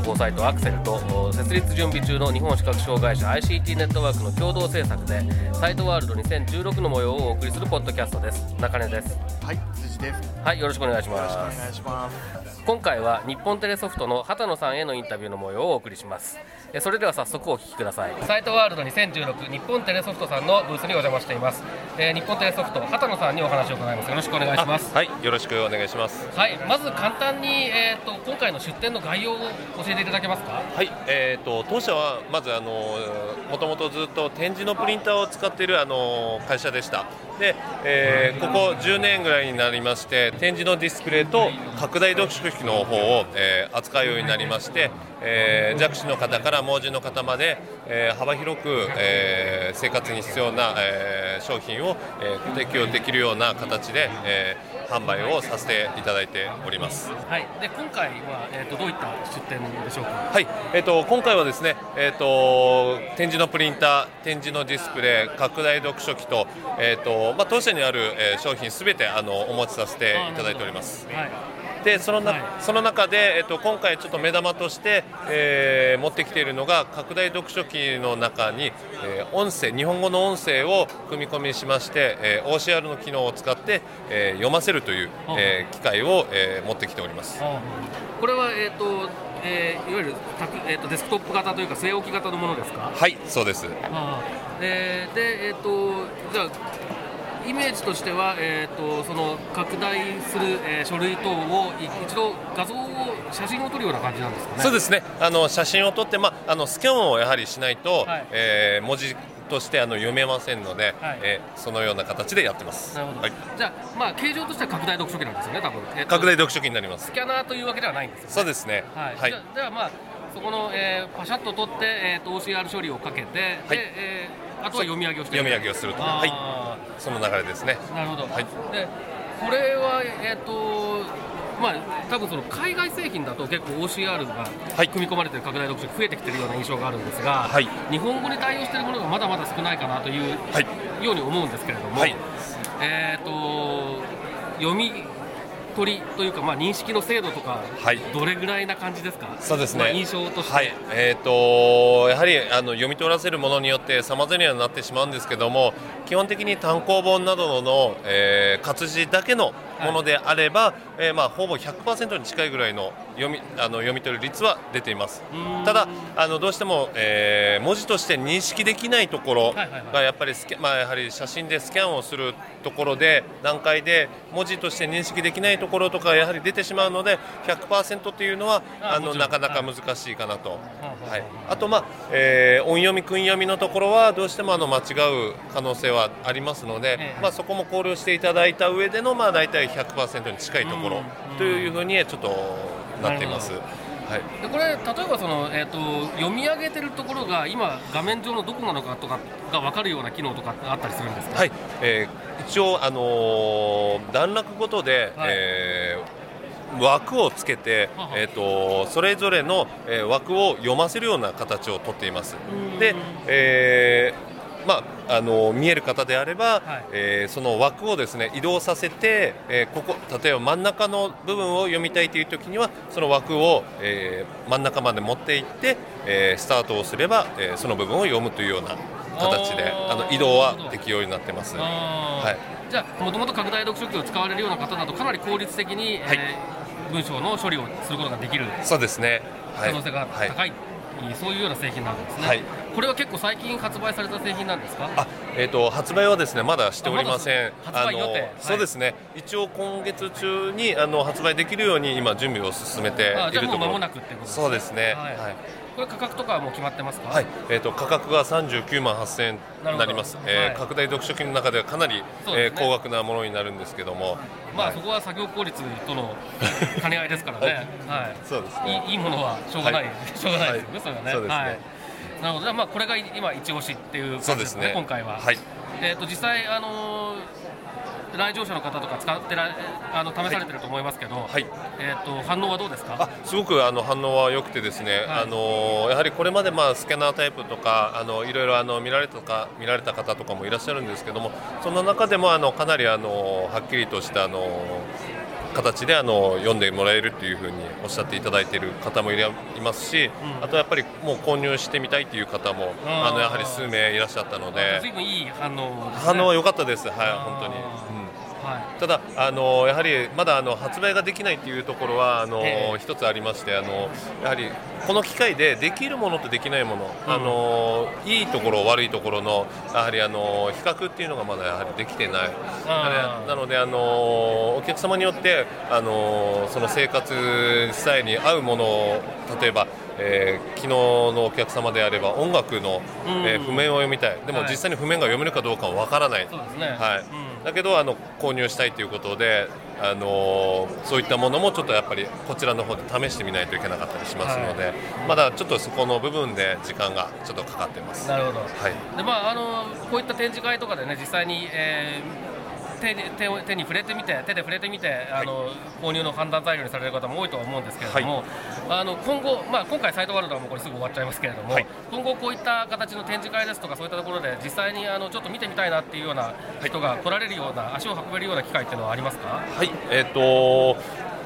情報サイトアクセルとお設立準備中の日本視覚障害者 ICT ネットワークの共同制作でサイトワールド2016の模様をお送りするポッドキャストです。中根です。はい、辻です。はいよろしくお願いしよろしくおます願いします。今回は日本テレソフトの畑野さんへのインタビューの模様をお送りします。えーそれでは早速お聞きください。サイトワールド2016日本テレソフトさんのブースにお邪魔しています、えー日本テレソフト畑野さんにお話を伺います。よろしくお願いします。はい、よろしくお願いします。はいまず簡単に、えー、と今回の出展の概要を教ええていただけますか？はい、えっ、と当社はまずあのもともとずっと展示のプリンターを使っているあの会社でした。で、えーここ10年ぐらいになりまして展示のディスプレイと拡大読書機の方を、えー扱うようになりまして、えー弱視の方から盲人の方まで、えー幅広く、えー生活に必要な、えー商品を、えー提供できるような形で、えー販売をさせていただいております。はい、で今回は、えー、とどういった出展でしょうか？はい、えっ、と今回はですね、えっ、と展示のプリンター、展示のディスプレイ、拡大読書機とえっ、とまあ当社にある、えー商品すべてあのお持ちさせていただいております。はい、でそのな、はいその中でえっ、と今回ちょっと目玉として、えー持ってきているのが拡大読書機の中に、えー音声日本語の音声を組み込みしまして、えー OCR の機能を使って、えー読ませるという、えー機械を、えー持ってきております。これは、えーとえーいわゆるえー、とデスクトップ型というか据え置き型のものですか？はい、そうです。あーでで、えー、とじゃあイメージとしては、えー、とその拡大する、えー書類等をい一度画像を写真を撮るような感じなんですかね。そうですねあの写真を撮って、まあ、あのスキャンをやはりしないと、はいえー文字としてあの読めませんので、はいえーそのような形でやってます。なるほど、はい、じゃあ、まあ、形状としては拡大読書機なんですよね、多分、えーと拡大読書機になりますス。キャナーというわけではないんですよね。そうですね。はい、はいじゃあじゃあまあそこの、えーパシャッと取って、えー、と OCR 処理をかけて、でえーあとは読み上げをして読み上げをすると、あはーい、その流れですね。なるほど、はい。でこれはえっ、とまあ多分その海外製品だと結構 OCR がはい。組み込まれてる拡大読書が増えてきてるような印象があるんですが、はい。日本語に対応しているものがまだまだ少ないかなというはい、ように思うんですけれども、はい。えっ、と読み取りというか、まあ、認識の精度とか、はい。どれぐらいな感じですか、そうですね。まあ印象として、はい、えっ、とやはりあの読み取らせるものによって様々にはなってしまうんですけども、基本的に単行本などの、えー活字だけのものであれば、えーまあほぼ100%に近いぐらいの読みあの読み取る率は出ています。ただあのどうしても、えー文字として認識できないところがやっぱりスキャまあやはり写真でスキャンをするところで段階で文字として認識できないところとかやはり出てしまうので100%というのはあのなかなか難しいかなと。はいはい、あ。と、まあえー音読み、訓読みのところはどうしてもあの間違う可能性はありますので、ええ。まあ、そこも考慮していただいた上での、まあ、大体100%に近いところうん。というふうにちょっとなっています。はい。でこれ例えばその、えー、と読み上げてるところが今画面上のどこなのかとかが分かるような機能とかあったりするんですか、はい。えー一応、あのー段落ごとで、はい。えー枠をつけてはは、えー、とそれぞれの、えー枠を読ませるような形をとっています。で、えーまああの見える方であれば、はい。えーその枠をですね移動させて、えーここ例えば真ん中の部分を読みたいという時にはその枠を、えー真ん中まで持っていって、えースタートをすれば、えーその部分を読むというような形であの移動は適用になってます。はい。じゃあもともと拡大読書機を使われるような方だとかなり効率的に、はい。えー文章の処理をすることができるそうですね。はい。可能性がはい。高い、そういうような製品なんですね、はいこれは結構最近発売された製品なんですか？あ、えっ、と発売はですねまだしておりません。あまだ発売予定はいそうですね。一応今月中にあの発売できるように今準備を進めているところ。あじゃあもう間もなくってことですねそうですね。はいはい。ここれ価格とかはもう決まってますか？はい、えー、と価格が39万8000円になります、なるほどはい。えー拡大読書機の中ではかなり、ね。ー高額なものになるんですけども、まあ、はい。そこは作業効率との 兼ね合いですからね、はい。そうですね。いいいいものはしょうがない、はい。しょうがないですよね、それはね。はい。なるほど、じゃあまあこれが今一押しっていう感じですね、すね。今回は。はい。えっ、と実際あのー来場者の方とか使ってらあの試されてると思いますけど、はいえっ、と反応はどうですか？あすごくあの反応は良くてですね、はいあのやはりこれまでまあスキャナータイプとかあのいろいろあの見られたか見られた方とかもいらっしゃるんですけどもその中でもあのかなりあのはっきりとしたあの形であの読んでもらえるっていうふうにおっしゃっていただいている方もいますし、うんあとやっぱりもう購入してみたいっていう方もあのやはり数名いらっしゃったのでずいぶんいい反応ね。反応は良かったです、はい本当に。うんはい。ただあのやはりまだあの発売ができないというところはあの、ええ。一つありましてあのやはりこの機械でできるものとできないもの、うん。あのいいところ悪いところのやはりあの比較っていうのがまだやはりできてない。なのであのお客様によってあのその生活スタイルに合うものを例えばえー昨日のお客様であれば音楽の、うん。えー譜面を読みたい。でもはい。実際に譜面が読めるかどうかはわからない、そうですね。はい。うんだけどあの購入したいということで、あのーそういったものもちょっとやっぱりこちらの方で試してみないといけなかったりしますので、まだちょっとそこの部分で時間がちょっとかかってます。なるほど。はいでまああのこういった展示会とかでね実際に、えー手に手を手に触れてみて手で触れてみてあの、購入の判断材料にされる方も多いとは思うんですけれども、あの今後、まあ、今回サイトワールドはもうこれすぐ終わっちゃいますけれども、はい。今後こういった形の展示会ですとかそういったところで実際にあのちょっと見てみたいなっていうような人が来られるような足を運べるような機会っていうのはありますか？はい、えっ、と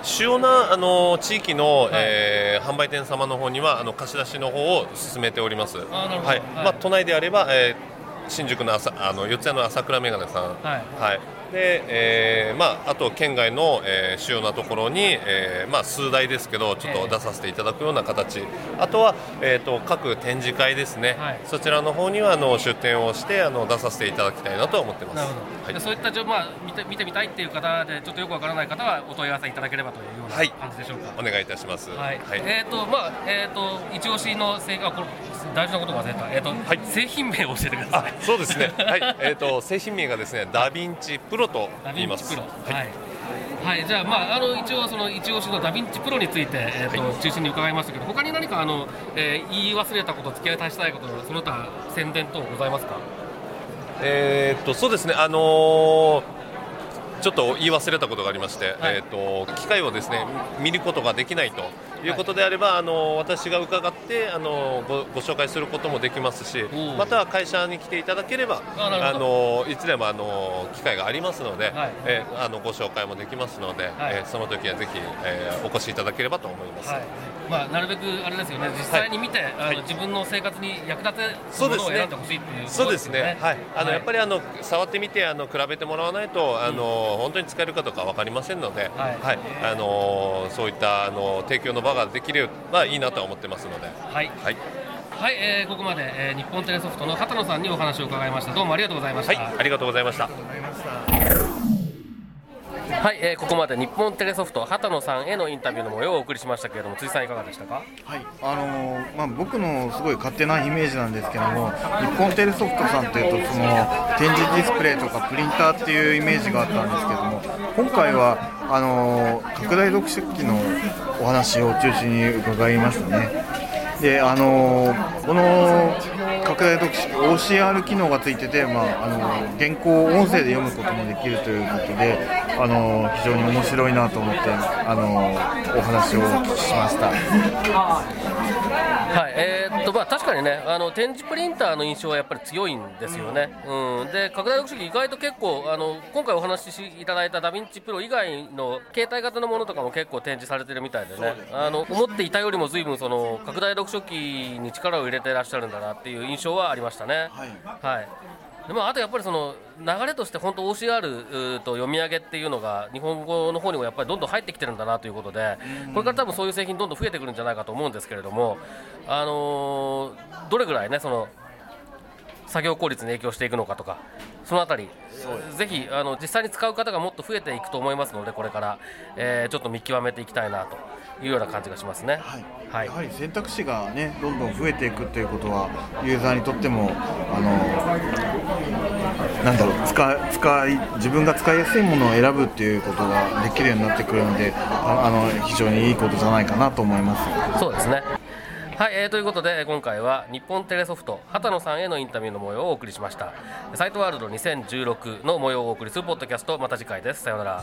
主要なあの地域の、えー販売店様の方にはあの貸し出しの方を進めております。まあ都内であれば、えー新宿の朝あの四谷の朝倉メガネさん、はいで、えーまああと県外の、えー主要なところに、えーまあ数台ですけどちょっと出させていただくような形、あとはえっ、と各展示会ですね、はい。そちらの方にはあの出展をしてあの出させていただきたいなと思ってます。なるほど、はい。でそういったまあ、見て見てみたいっていう方でちょっとよくわからない方はお問い合わせいただければというようなはい感じでしょうか。お願いいたします。はい、えっ、とまあえっ、と一押しの製あこれ大事なこと忘れたえっ、と、はい製品名を教えてください。そうですね。はい。えっ、と製品名がですね、ダヴィンチプロと言います。ィンチプロ。は。はいい。はい、じゃあ、まあ、あの一応その一押しのダヴィンチプロについて、えーとは中心に伺いましたけど他に何かあの、えー言い忘れたこと付き合い足したいことその他宣伝等ございますか？えっ、とそうですね。あのーちょっと言い忘れたことがありまして、はい。えっ、と機械をですね見ることができないということであれば、あの私が伺ってあのごご紹介することもできますしまたは会社に来ていただければ、あのいつでもあの機会がありますので、はい。えーあのご紹介もできますので、はい。えーその時はぜひ、えーお越しいただければと思います。はい。まあ、なるべくあれですよね。実際に見て、あはい。の自分の生活に役立つものをそうですね選んでほしいっていうそうですね。はい。あの、やっぱりりあの触ってみてあの比べてもらわないとあの、本当に使えるかどうかわかりませんので、はい。あのそういったあの提供の場ができればいいなとは思ってますので、はい、はい。はい。えーここまで、えー日本テレソフトの畑野さんにお話を伺いました。どうもありがとうございました、はい、ありがとうございました。はい、えーここまで日本テレソフト畑野さんへのインタビューの模様をお送りしましたけれども辻さんいかがでしたか？はい、あのーまあ、僕のすごい勝手なイメージなんですけども日本テレソフトさんというとその展示ディスプレイとかプリンターっていうイメージがあったんですけども今回はあのー拡大読書機のお話を中心に伺いましたね。であのこの拡大読書 OCR 機能がついてて、まあ、あのー原稿を音声で読むこともできるということで、あのー非常に面白いなと思って、あのーお話をお聞きしました。はい、えーっとまあ確かにね、あの展示プリンターの印象はやっぱり強いんですよね。うん、で拡大読書機意外と結構あの今回お話しいただいたダヴィンチプロ以外の携帯型のものとかも結構展示されてるみたいでね、あの思っていたよりも随分その拡大読書機に力を入れてらっしゃるんだなっていう印象はありましたね。はいはい。でもあとやっぱりその流れとして本当 OCR と読み上げっていうのが日本語の方にもやっぱりどんどん入ってきてるんだなということでこれから多分そういう製品どんどん増えてくるんじゃないかと思うんですけれどもあのーどれぐらいねその作業効率に影響していくのかとかそのあたりぜひあの実際に使う方がもっと増えていくと思いますのでこれから、えーちょっと見極めていきたいなというような感じがしますね。はいはいやはり選択肢がねどんどん増えていくということはユーザーにとってもあのなんだろう使い使い自分が使いやすいものを選ぶっていうことができるようになってくるのでああの非常にいいことじゃないかなと思います。そうですね。はい、えーということで今回は日本テレソフト畑野さんへのインタビューの模様をお送りしました。サイトワールド2016の模様をお送りするポッドキャストまた次回です。さようなら。